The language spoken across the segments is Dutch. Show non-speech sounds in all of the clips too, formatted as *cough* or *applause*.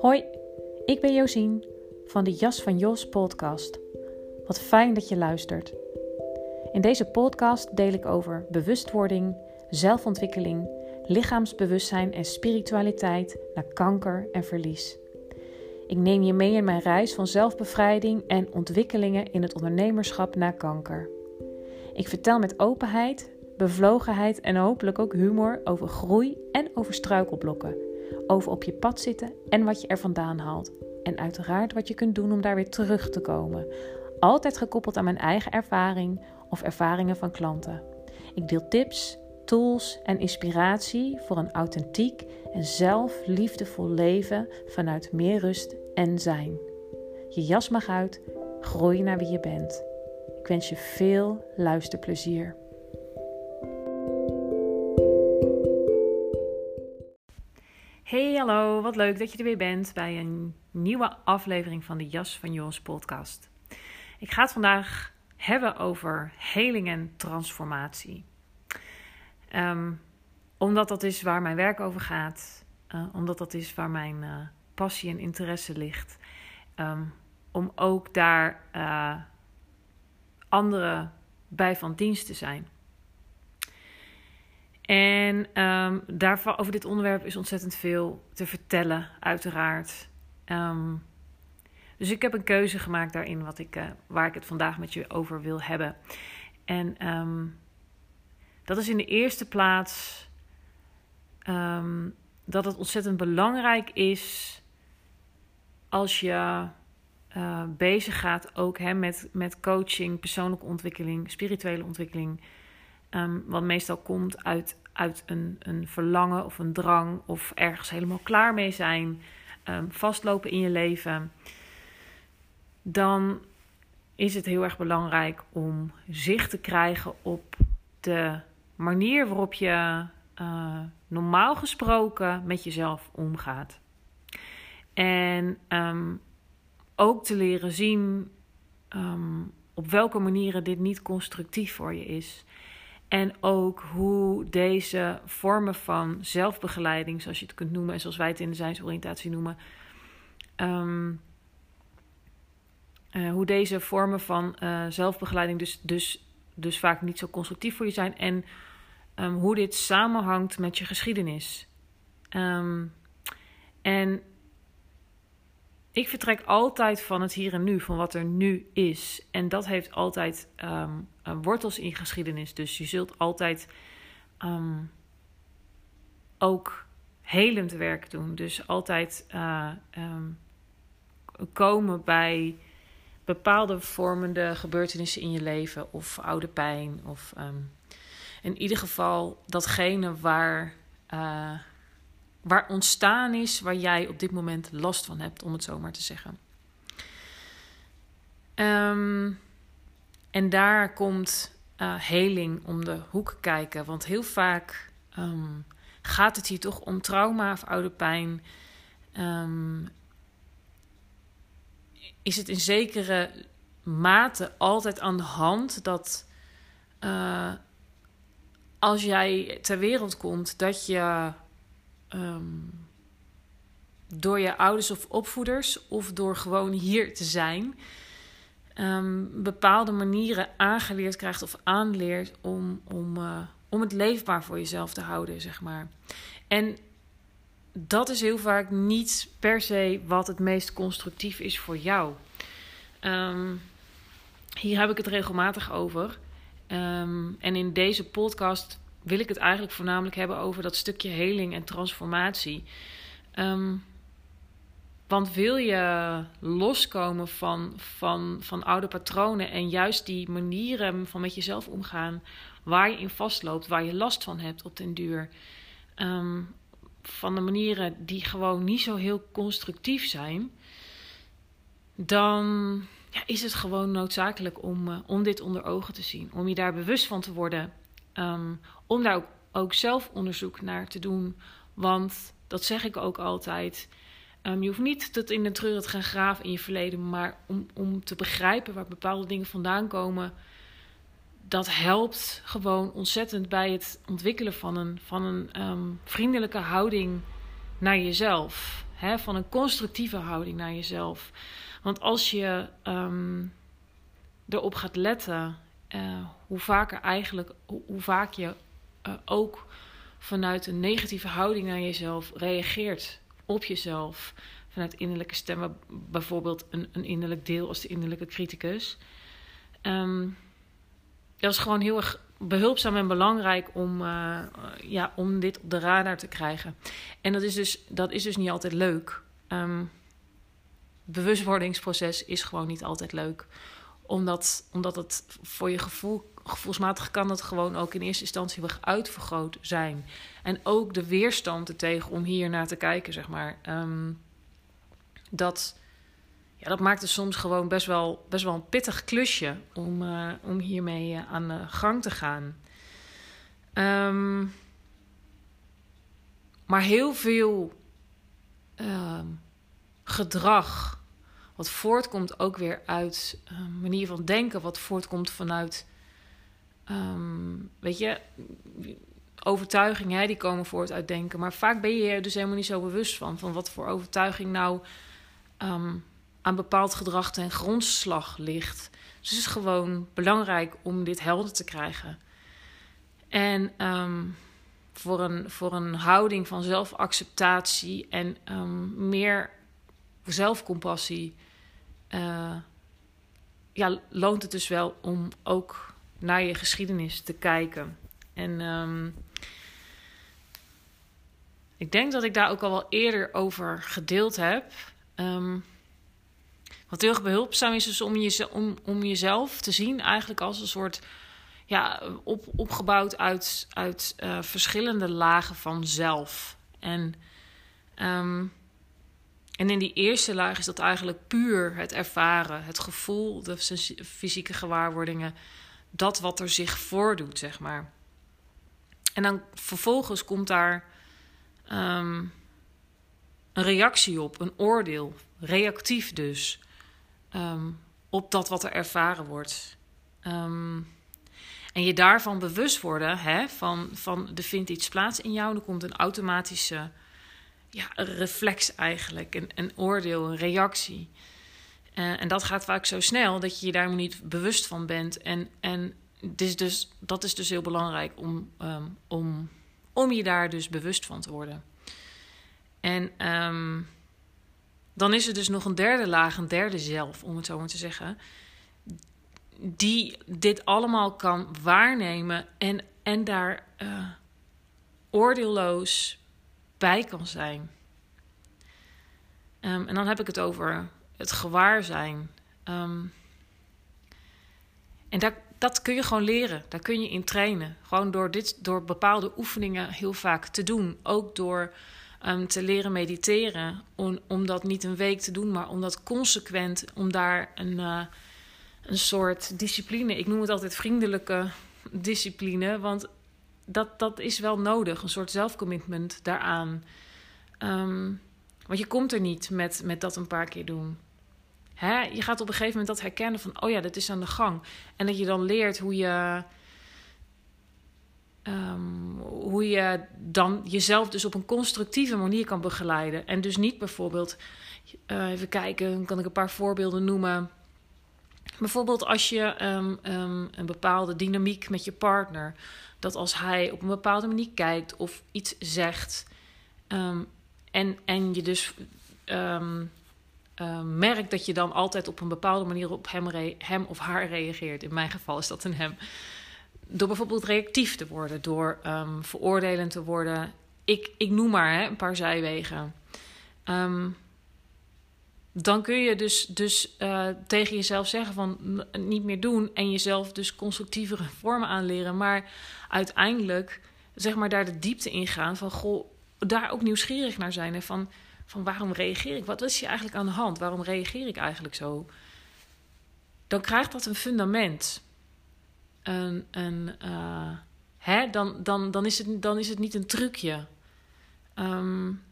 Hoi, ik ben Josien van de Jas van Jos podcast. Wat fijn dat je luistert. In deze podcast deel ik over bewustwording, zelfontwikkeling, lichaamsbewustzijn en spiritualiteit naar kanker en verlies. Ik neem je mee in mijn reis van zelfbevrijding en ontwikkelingen in het ondernemerschap na kanker. Ik vertel met openheid, bevlogenheid en hopelijk ook humor over groei en over struikelblokken. Over op je pad zitten en wat je er vandaan haalt. En uiteraard wat je kunt doen om daar weer terug te komen. Altijd gekoppeld aan mijn eigen ervaring of ervaringen van klanten. Ik deel tips, tools en inspiratie voor een authentiek en zelfliefdevol leven vanuit meer rust en zijn. Je jas mag uit, groei naar wie je bent. Ik wens je veel luisterplezier. Hey, hallo, wat leuk dat je er weer bent bij een nieuwe aflevering van de Jas van Jos podcast. Ik ga het vandaag hebben over heling en transformatie. Ehm, omdat dat is waar mijn werk over gaat, uh, omdat dat is waar mijn uh, passie en interesse ligt. Um, om ook daar uh, anderen bij van dienst te zijn. En um, over dit onderwerp is ontzettend veel te vertellen, uiteraard. Um, dus ik heb een keuze gemaakt daarin wat ik, uh, waar ik het vandaag met je over wil hebben. En um, dat is in de eerste plaats dat het ontzettend belangrijk is als je uh, bezig gaat ook hè, met, met coaching, persoonlijke ontwikkeling, spirituele ontwikkeling. Um, wat meestal komt uit, uit een, een verlangen of een drang of ergens helemaal klaar mee zijn, um, vastlopen in je leven. Dan is het heel erg belangrijk om zicht te krijgen op de manier waarop je uh, normaal gesproken met jezelf omgaat. En um, ook te leren zien um, op welke manieren dit niet constructief voor je is. En ook hoe deze vormen van zelfbegeleiding, zoals je het kunt noemen, en zoals wij het in de zijnsoriëntatie noemen, um, uh, hoe deze vormen van uh, zelfbegeleiding dus, dus, dus vaak niet zo constructief voor je zijn. En um, hoe dit samenhangt met je geschiedenis. Um, en ik vertrek altijd van het hier en nu, van wat er nu is. En dat heeft altijd um, wortels in geschiedenis. Dus je zult altijd um, ook helend werk doen. Dus altijd uh, um, komen bij bepaalde vormende gebeurtenissen in je leven. Of oude pijn. Of in ieder geval datgene waar. Uh, waar ontstaan is waar jij op dit moment last van hebt, om het zo maar te zeggen. Um, en daar komt uh, heling om de hoek kijken. Want heel vaak um, gaat het hier toch om trauma of oude pijn. Um, is het in zekere mate altijd aan de hand dat uh, als jij ter wereld komt, dat je um, door je ouders of opvoeders of door gewoon hier te zijn, um, bepaalde manieren aangeleerd krijgt of aanleert om, om, uh, om het leefbaar voor jezelf te houden, zeg maar. En dat is heel vaak niet per se wat het meest constructief is voor jou. Um, hier heb ik het regelmatig over. En in deze podcast wil ik het eigenlijk voornamelijk hebben over dat stukje heling en transformatie. Um, want wil je loskomen van, van, van oude patronen en juist die manieren van met jezelf omgaan waar je in vastloopt, waar je last van hebt op den duur. Um, van de manieren die gewoon niet zo heel constructief zijn, dan ja, is het gewoon noodzakelijk om, uh, om dit onder ogen te zien. Om je daar bewust van te worden Um, om daar ook, zelf onderzoek naar te doen. Want dat zeg ik ook altijd. Um, je hoeft niet tot in de treuren te gaan graven in je verleden. Maar om, om te begrijpen waar bepaalde dingen vandaan komen. Dat helpt gewoon ontzettend bij het ontwikkelen van een, van een um, vriendelijke houding naar jezelf. Hè, van een constructieve houding naar jezelf. Want als je ehm, erop gaat letten, uh, hoe vaker eigenlijk, hoe vaak je uh, ook vanuit een negatieve houding naar jezelf reageert op jezelf. Vanuit innerlijke stemmen, bijvoorbeeld een, een innerlijk deel als de innerlijke criticus. Um, dat is gewoon heel erg behulpzaam en belangrijk om, uh, ja, om dit op de radar te krijgen. En dat is dus, dat is dus niet altijd leuk. Um, bewustwordingsproces is gewoon niet altijd leuk. Omdat, omdat het voor je gevoel, gevoelsmatig kan het gewoon ook in eerste instantie weer uitvergroot zijn. En ook de weerstand ertegen om hier naar te kijken, zeg maar. Um, dat, ja, dat maakt het soms gewoon best wel, best wel een pittig klusje om, uh, om hiermee uh, aan de gang te gaan. Um, maar heel veel uh, gedrag, wat voortkomt ook weer uit een manier van denken, wat voortkomt vanuit, um, weet je, overtuigingen, hè, die komen voort uit denken. Maar vaak ben je er dus helemaal niet zo bewust van, van wat voor overtuiging nou um, aan bepaald gedrag ten grondslag ligt. Dus het is gewoon belangrijk om dit helder te krijgen. En um, voor, een, voor een houding van zelfacceptatie en meer zelfcompassie, uh, ja, loont het dus wel om ook naar je geschiedenis te kijken. En um, ik denk dat ik daar ook al wel eerder over gedeeld heb. Um, wat heel erg behulpzaam is, is om, je, om, om jezelf te zien eigenlijk als een soort ja, op, opgebouwd uit, uit uh, verschillende lagen van zelf. En, um, en in die eerste laag is dat eigenlijk puur het ervaren, het gevoel, de fysieke gewaarwordingen, dat wat er zich voordoet, zeg maar. En dan vervolgens komt daar um, een reactie op, een oordeel, reactief dus. Um, op dat wat er ervaren wordt. Um, en je daarvan bewust worden, hè, van, van er vindt iets plaats in jou, dan komt een automatische ja, reflex eigenlijk, een, een oordeel, een reactie. Uh, en dat gaat vaak zo snel dat je je daar niet bewust van bent. En, en dus, dus, dat is dus heel belangrijk om, um, om, om je daar dus bewust van te worden. En um, dan is er dus nog een derde laag, een derde zelf, om het zo maar te zeggen. Die dit allemaal kan waarnemen en, en daar uh, oordeelloos bij kan zijn. Um, en dan heb ik het over het gewaar zijn. Um, en dat, dat kun je gewoon leren. Daar kun je in trainen. Gewoon door, dit, door bepaalde oefeningen heel vaak te doen. Ook door um, te leren mediteren. Om, om dat niet een week te doen, maar om dat consequent, om daar een, uh, een soort discipline, ik noem het altijd vriendelijke discipline, want dat, dat is wel nodig, een soort zelfcommitment daaraan. Um, want je komt er niet met, met dat een paar keer doen. Hè? Je gaat op een gegeven moment dat herkennen van, oh ja, dat is aan de gang. En dat je dan leert hoe je Um, hoe je dan jezelf dus op een constructieve manier kan begeleiden. En dus niet bijvoorbeeld, uh, even kijken, kan ik een paar voorbeelden noemen. Bijvoorbeeld als je um, um, een bepaalde dynamiek met je partner, dat als hij op een bepaalde manier kijkt of iets zegt, en, en je dus merkt dat je dan altijd op een bepaalde manier op hem, of haar reageert. In mijn geval is dat een hem door bijvoorbeeld reactief te worden, door um, veroordelend te worden. Ik, ik noem maar hè, een paar zijwegen. Um, dan kun je dus, dus uh, tegen jezelf zeggen van niet meer doen en jezelf dus constructievere *laughs* vormen aanleren. Maar uiteindelijk, zeg maar, daar de diepte in gaan van goh, daar ook nieuwsgierig naar zijn. En van, van waarom reageer ik? Wat is hier eigenlijk aan de hand? Waarom reageer ik eigenlijk zo? Dan krijgt dat een fundament een, uh, hè, dan, dan, dan, is het, dan is het niet een trucje. Um,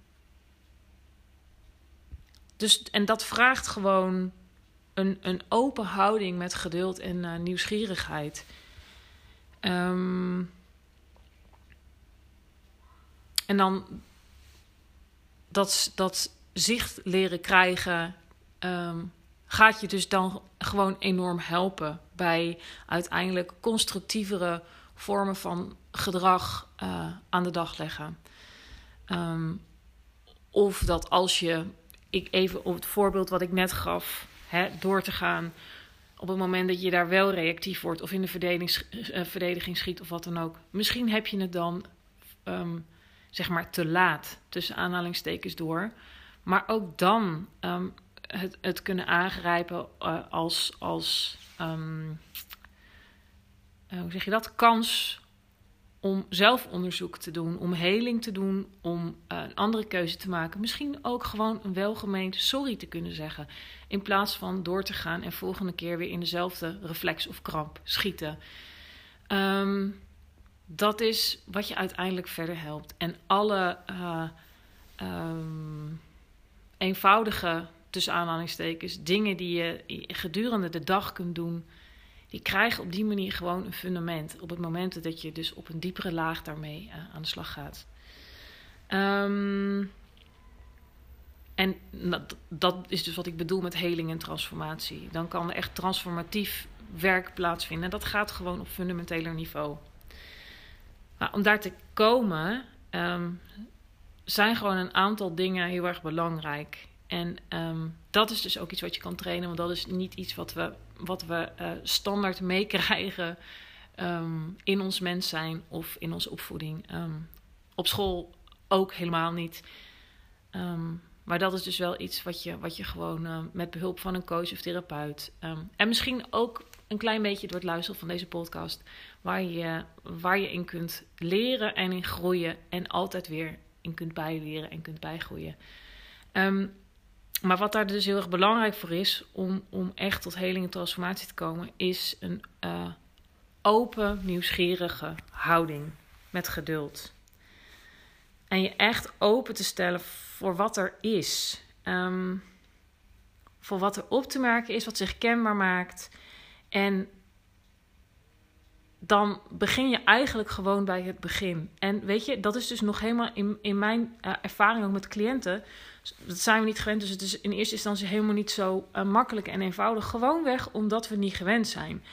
dus, en dat vraagt gewoon een, een open houding met geduld en uh, nieuwsgierigheid. Um, en dan dat, dat zicht leren krijgen, ehm, gaat je dus dan gewoon enorm helpen bij uiteindelijk constructievere vormen van gedrag uh, aan de dag leggen. Um, of dat als je, ik even op het voorbeeld wat ik net gaf, hè, door te gaan op het moment dat je daar wel reactief wordt of in de verdediging, uh, verdediging schiet of wat dan ook. Misschien heb je het dan um, zeg maar te laat, tussen aanhalingstekens door. Maar ook dan um, het, het kunnen aangrijpen uh, als, als um, uh, hoe zeg je dat, kans om zelfonderzoek te doen, om heling te doen, om uh, een andere keuze te maken. Misschien ook gewoon een welgemeend sorry te kunnen zeggen. In plaats van door te gaan en volgende keer weer in dezelfde reflex of kramp schieten. Um, dat is wat je uiteindelijk verder helpt. En alle uh, um, eenvoudige, tussen aanhalingstekens, dingen die je gedurende de dag kunt doen die krijgen op die manier gewoon een fundament. Op het moment dat je dus op een diepere laag daarmee uh, aan de slag gaat. Um, en dat, dat, is dus wat ik bedoel met heling en transformatie. Dan kan er echt transformatief werk plaatsvinden. Dat gaat gewoon op fundamenteler niveau. Maar om daar te komen, um, zijn gewoon een aantal dingen heel erg belangrijk. En um, dat is dus ook iets wat je kan trainen, want dat is niet iets wat we wat we uh, standaard meekrijgen um, in ons mens zijn of in onze opvoeding. Op school ook helemaal niet. Maar dat is dus wel iets wat je, wat je gewoon uh, met behulp van een coach of therapeut. en misschien ook een klein beetje door het luisteren van deze podcast. Waar je, waar je in kunt leren en in groeien. En altijd weer in kunt bijleren en kunt bijgroeien. Um, maar wat daar dus heel erg belangrijk voor is om, om echt tot heling en transformatie te komen, is een uh, open, nieuwsgierige houding met geduld. En je echt open te stellen voor wat er is. Um, voor wat er op te merken is, wat zich kenbaar maakt. En dan begin je eigenlijk gewoon bij het begin. En weet je, dat is dus nog helemaal in, in mijn uh, ervaring ook met cliënten dat zijn we niet gewend. Dus het is in eerste instantie helemaal niet zo uh, makkelijk en eenvoudig. Gewoonweg omdat we niet gewend zijn.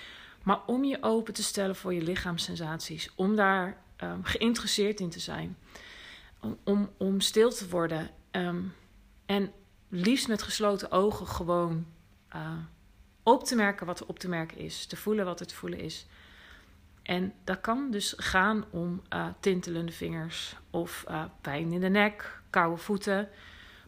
Maar om je open te stellen voor je lichaamssensaties. Om daar um, geïnteresseerd in te zijn. Om, om, stil te worden. Um, en liefst met gesloten ogen gewoon uh, op te merken wat er op te merken is. Te voelen wat te voelen is. En dat kan dus gaan om uh, tintelende vingers of uh, pijn in de nek, koude voeten.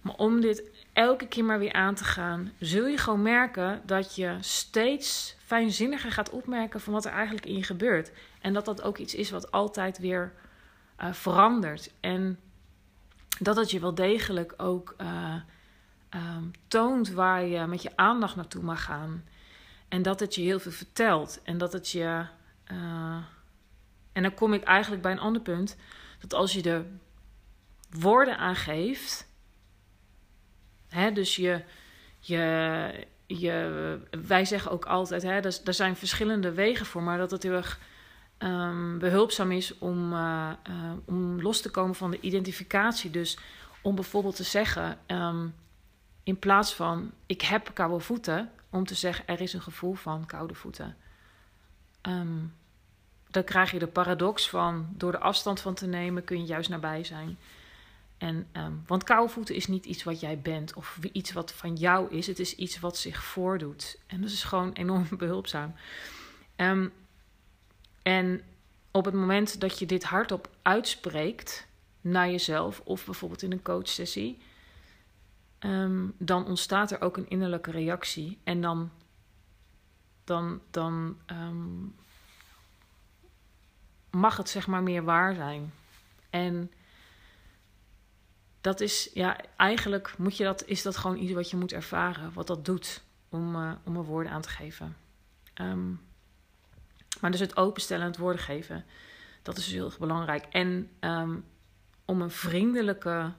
Maar om dit elke keer maar weer aan te gaan, zul je gewoon merken dat je steeds fijnzinniger gaat opmerken van wat er eigenlijk in je gebeurt. En dat dat ook iets is wat altijd weer uh, verandert. En dat het je wel degelijk ook um, toont waar je met je aandacht naartoe mag gaan. En dat het je heel veel vertelt. En dat het je. Uh, en dan kom ik eigenlijk bij een ander punt. Dat als je de woorden aangeeft Hè, dus je, je, je, wij zeggen ook altijd, hè, er, er zijn verschillende wegen voor, maar dat het heel erg um, behulpzaam is om, uh, uh, om los te komen van de identificatie. Dus om bijvoorbeeld te zeggen, um, in plaats van ik heb koude voeten, om te zeggen er is een gevoel van koude voeten. Um, dan krijg je de paradox van door de afstand van te nemen kun je juist nabij zijn. En, um, want koude voeten is niet iets wat jij bent of iets wat van jou is. Het is iets wat zich voordoet. En dat is gewoon enorm *laughs* behulpzaam. Um, en op het moment dat je dit hardop uitspreekt naar jezelf of bijvoorbeeld in een coachsessie, um, dan ontstaat er ook een innerlijke reactie. En dan, dan, dan mag het zeg maar meer waar zijn. En dat is, ja, eigenlijk moet je dat, is dat gewoon iets wat je moet ervaren, wat dat doet om, uh, om er woorden aan te geven. Um, maar dus het openstellen en het woorden geven, dat is dus heel erg belangrijk. En om een vriendelijke,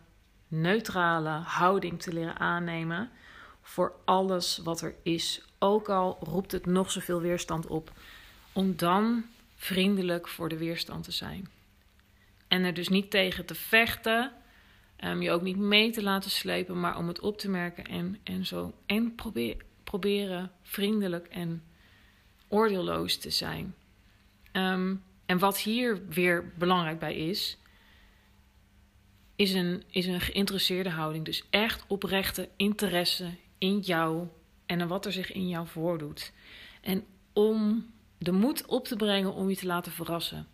neutrale houding te leren aannemen voor alles wat er is. Ook al roept het nog zoveel weerstand op, om dan vriendelijk voor de weerstand te zijn. En er dus niet tegen te vechten Um, je ook niet mee te laten slepen, maar om het op te merken en, en zo. En probeer, proberen vriendelijk en oordeelloos te zijn. Ehm, en wat hier weer belangrijk bij is, is een, is een geïnteresseerde houding. Dus echt oprechte interesse in jou en wat er zich in jou voordoet. En om de moed op te brengen om je te laten verrassen.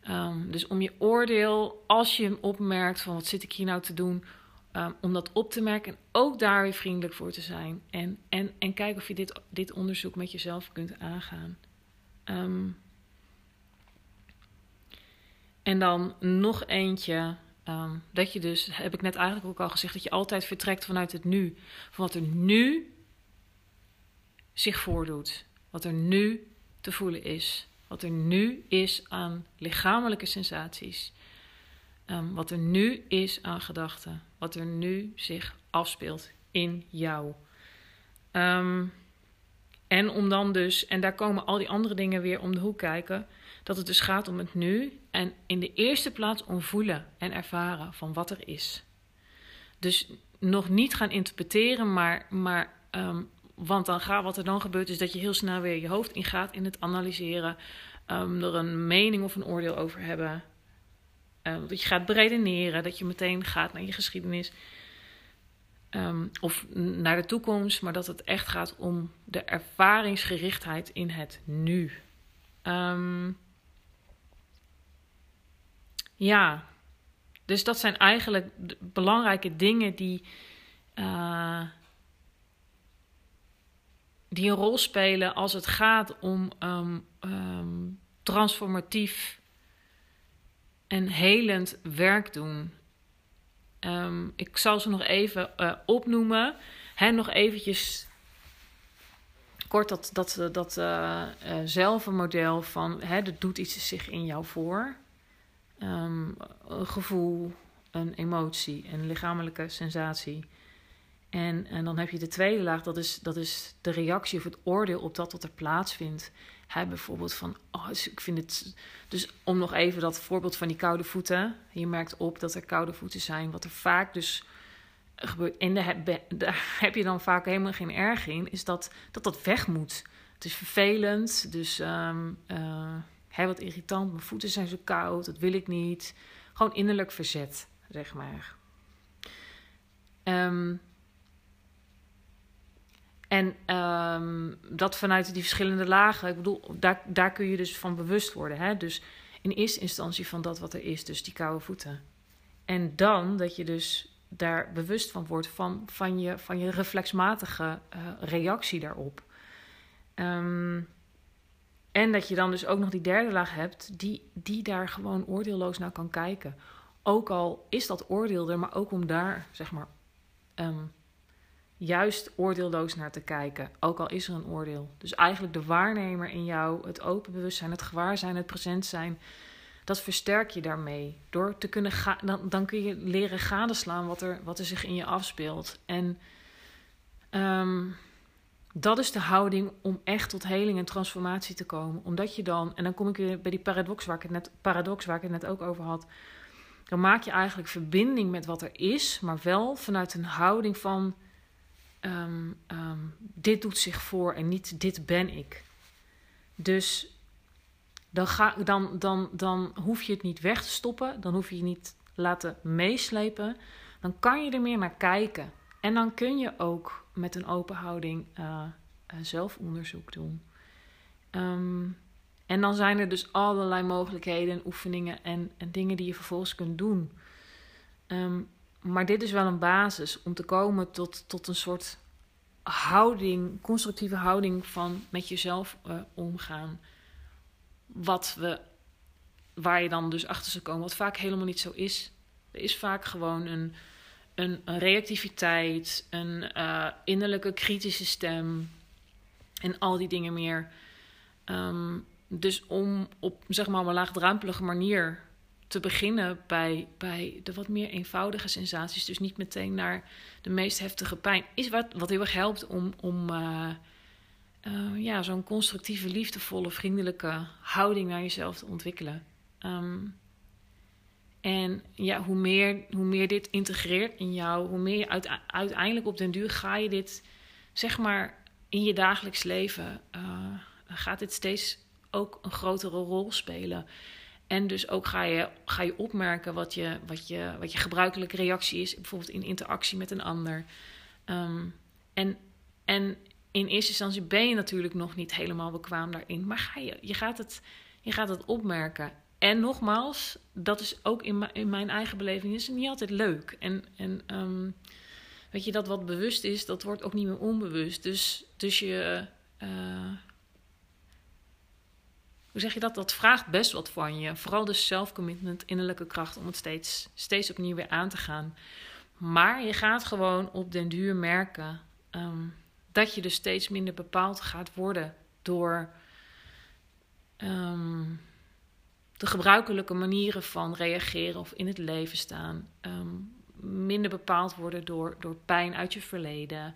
Ehm, dus om je oordeel, als je hem opmerkt van wat zit ik hier nou te doen, um, om dat op te merken en ook daar weer vriendelijk voor te zijn. En, en, en kijken of je dit, dit onderzoek met jezelf kunt aangaan. Ehm, en dan nog eentje. Dat je dus, heb ik net eigenlijk ook al gezegd, dat je altijd vertrekt vanuit het nu. Van wat er nu zich voordoet. Wat er nu te voelen is. Wat er nu is aan lichamelijke sensaties. Ehm, wat er nu is aan gedachten. Wat er nu zich afspeelt in jou. Ehm, en om dan dus, en daar komen al die andere dingen weer om de hoek kijken. Dat het dus gaat om het nu. En in de eerste plaats om voelen en ervaren van wat er is. Dus nog niet gaan interpreteren, maar, maar um, want dan gaat, wat er dan gebeurt, is dat je heel snel weer je hoofd ingaat in het analyseren. Um, er een mening of een oordeel over hebben. Um, dat je gaat beredeneren, dat je meteen gaat naar je geschiedenis. Of naar de toekomst, maar dat het echt gaat om de ervaringsgerichtheid in het nu. Ja, dus dat zijn eigenlijk belangrijke dingen die. Uh, die een rol spelen als het gaat om um, um, transformatief en helend werk doen. Um, ik zal ze nog even uh, opnoemen. Hè, nog eventjes kort dat, dat, dat uh, uh, zelfmodel van hè, er doet iets zich in jou voor. Een gevoel, een emotie, een lichamelijke sensatie. En, en dan heb je de tweede laag, dat is, dat is de reactie of het oordeel op dat wat er plaatsvindt. Hij bijvoorbeeld van, oh, dus ik vind het. Dus om nog even dat voorbeeld van die koude voeten. Je merkt op dat er koude voeten zijn. Wat er vaak dus gebeurt. En daar heb *laughs* je dan vaak helemaal geen erg in. Is dat dat, dat weg moet. Het is vervelend. Dus um, uh, wat irritant. Mijn voeten zijn zo koud. Dat wil ik niet. Gewoon innerlijk verzet, zeg maar. Um, en um, dat vanuit die verschillende lagen. Ik bedoel, daar, daar kun je dus van bewust worden. Hè? Dus in eerste instantie van dat wat er is, dus die koude voeten. En dan dat je dus daar bewust van wordt van, van, je, van je reflexmatige uh, reactie daarop. Um, en dat je dan dus ook nog die derde laag hebt, die, die daar gewoon oordeelloos naar kan kijken. Ook al is dat oordeel er, maar ook om daar, zeg maar, um, juist oordeelloos naar te kijken, ook al is er een oordeel. Dus eigenlijk de waarnemer in jou, het open bewustzijn, het gewaarzijn, het present zijn, dat versterk je daarmee. Door te kunnen gaan, dan, dan kun je leren gadeslaan wat er, wat er zich in je afspeelt. En um, dat is de houding om echt tot heling en transformatie te komen. Omdat je dan, en dan kom ik weer bij die paradox waar ik het net, paradox het net ook over had. Dan maak je eigenlijk verbinding met wat er is, maar wel vanuit een houding van um, um, dit doet zich voor en niet dit ben ik. Dus dan, ga, dan, dan, dan hoef je het niet weg te stoppen, dan hoef je je niet laten meeslepen. Dan kan je er meer naar kijken. En dan kun je ook met een open houding uh, zelfonderzoek doen. Um, en dan zijn er dus allerlei mogelijkheden en oefeningen en, en dingen die je vervolgens kunt doen. Um, maar dit is wel een basis om te komen tot, tot een soort houding, constructieve houding van met jezelf uh, omgaan. Wat we, waar je dan dus achter zou komen, wat vaak helemaal niet zo is. Er is vaak gewoon een, een, reactiviteit, een uh, innerlijke kritische stem en al die dingen meer. Um, dus om op zeg maar een laagdrempelige manier te beginnen bij, bij de wat meer eenvoudige sensaties. Dus niet meteen naar de meest heftige pijn. Is wat, wat heel erg helpt om, om uh, uh, ja, zo'n constructieve, liefdevolle, vriendelijke houding naar jezelf te ontwikkelen. Um, En ja, hoe meer, hoe meer dit integreert in jou, hoe meer je uiteindelijk op den duur ga je dit, zeg maar, in je dagelijks leven, uh, gaat dit steeds ook een grotere rol spelen. En dus ook ga je, ga je opmerken wat je, wat, je, wat je gebruikelijke reactie is, bijvoorbeeld in interactie met een ander. Um, en, en in eerste instantie ben je natuurlijk nog niet helemaal bekwaam daarin, maar ga je, je, gaat het, je gaat het opmerken. En nogmaals, dat is ook in, in mijn eigen beleving is niet altijd leuk. En, en um, weet je, dat wat bewust is, dat wordt ook niet meer onbewust. Dus, dus je. Uh, hoe zeg je dat? Dat vraagt best wat van je. Vooral dus zelfcommitment, innerlijke kracht om het steeds, steeds opnieuw weer aan te gaan. Maar je gaat gewoon op den duur merken um, dat je dus steeds minder bepaald gaat worden door um, de gebruikelijke manieren van reageren of in het leven staan. Um, minder bepaald worden door, door pijn uit je verleden.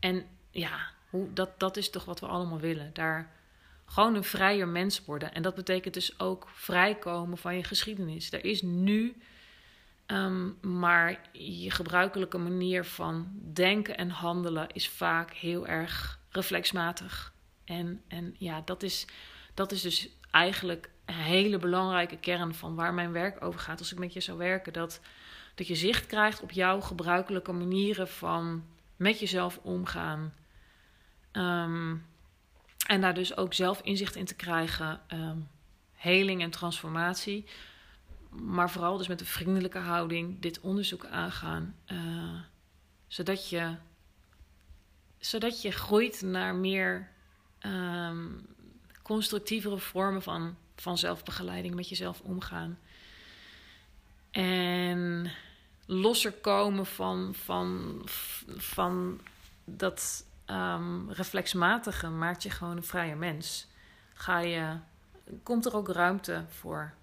en ja, hoe, dat, dat is toch wat we allemaal willen. Daar gewoon een vrijer mens worden. En dat betekent dus ook vrijkomen van je geschiedenis. Er is nu, um, maar je gebruikelijke manier van denken en handelen is vaak heel erg reflexmatig. En, en ja, dat is, dat is dus eigenlijk een hele belangrijke kern van waar mijn werk over gaat. Als ik met je zou werken, dat, dat je zicht krijgt op jouw gebruikelijke manieren van met jezelf omgaan. Um, en daar dus ook zelf inzicht in te krijgen, um, heling en transformatie. Maar vooral dus met een vriendelijke houding dit onderzoek aangaan. Uh, zodat, je, zodat je groeit naar meer um, constructievere vormen van, van zelfbegeleiding, met jezelf omgaan. En losser komen van, van, van dat um, reflexmatige maakt je gewoon een vrije mens. Ga je, komt er ook ruimte voor,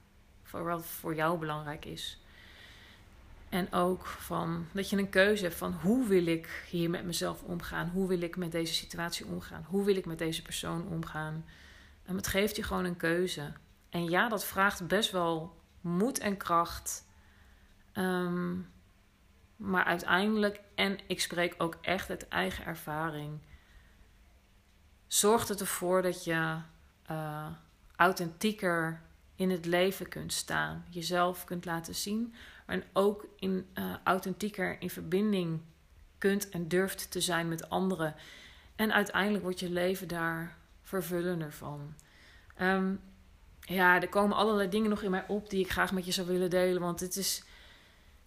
voor wat voor jou belangrijk is. En ook van dat je een keuze hebt van hoe wil ik hier met mezelf omgaan? Hoe wil ik met deze situatie omgaan? Hoe wil ik met deze persoon omgaan? En het geeft je gewoon een keuze. En ja, dat vraagt best wel moed en kracht. Um, maar uiteindelijk, en ik spreek ook echt uit eigen ervaring, zorgt het ervoor dat je uh, authentieker in het leven kunt staan, jezelf kunt laten zien en ook in, uh, authentieker in verbinding kunt en durft te zijn met anderen. En uiteindelijk wordt je leven daar vervullender van. Um, ja, er komen allerlei dingen nog in mij op die ik graag met je zou willen delen, want het is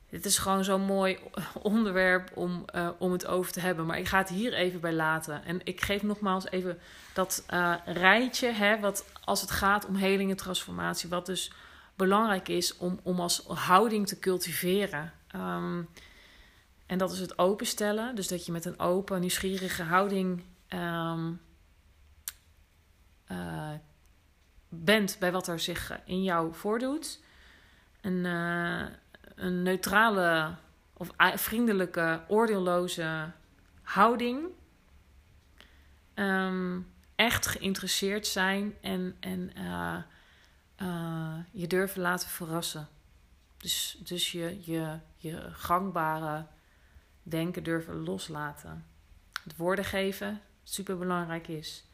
het is gewoon zo'n mooi *laughs* onderwerp om, uh, om het over te hebben. Maar ik ga het hier even bij laten. En ik geef nogmaals even dat uh, rijtje, hè, wat als het gaat om heling en transformatie, wat dus belangrijk is om, om als houding te cultiveren. Um, en dat is het openstellen. Dus dat je met een open, nieuwsgierige houding um, uh, bent bij wat er zich in jou voordoet. En een neutrale of vriendelijke, oordeelloze houding. Ehm, echt geïnteresseerd zijn en, en uh, je durven laten verrassen. Dus, dus je, je, je gangbare denken durven loslaten. Het woorden geven, super belangrijk is.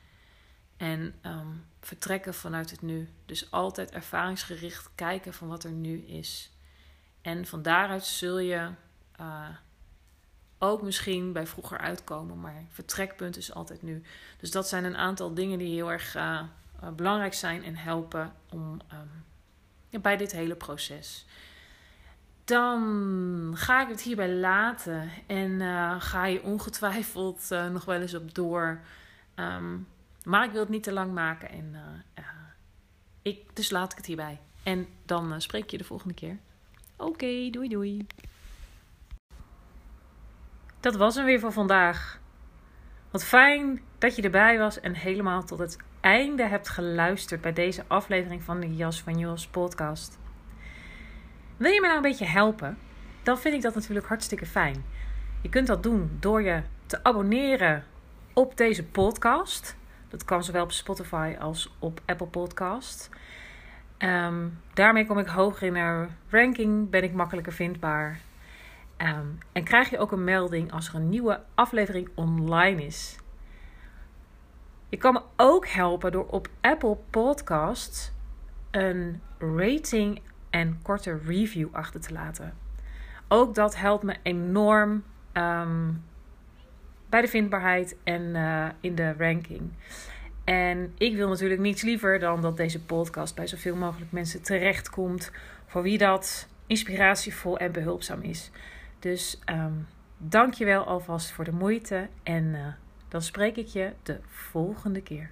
En um, vertrekken vanuit het nu. Dus altijd ervaringsgericht kijken van wat er nu is. En van daaruit zul je uh, ook misschien bij vroeger uitkomen, maar vertrekpunt is altijd nu. Dus dat zijn een aantal dingen die heel erg uh, belangrijk zijn en helpen om, ja, bij dit hele proces. Dan ga ik het hierbij laten en ga je ongetwijfeld nog wel eens op door. Um, maar ik wil het niet te lang maken en ik, dus laat ik het hierbij. En dan spreek je de volgende keer. Oké, doei doei. Dat was hem weer voor vandaag. Wat fijn dat je erbij was en helemaal tot het einde hebt geluisterd bij deze aflevering van de Jas van Jos podcast. Wil je me nou een beetje helpen? Dan vind ik dat natuurlijk hartstikke fijn. Je kunt dat doen door je te abonneren op deze podcast. Dat kan zowel op Spotify als op Apple Podcast. Ehm, daarmee kom ik hoger in de ranking, ben ik makkelijker vindbaar. Ehm, en krijg je ook een melding als er een nieuwe aflevering online is. Je kan me ook helpen door op Apple Podcasts een rating en korte review achter te laten. Ook dat helpt me enorm ehm, bij de vindbaarheid en uh, in de ranking. En ik wil natuurlijk niets liever dan dat deze podcast bij zoveel mogelijk mensen terechtkomt. Voor wie dat inspiratievol en behulpzaam is. Dus um, dank je wel alvast voor de moeite. En uh, dan spreek ik je de volgende keer.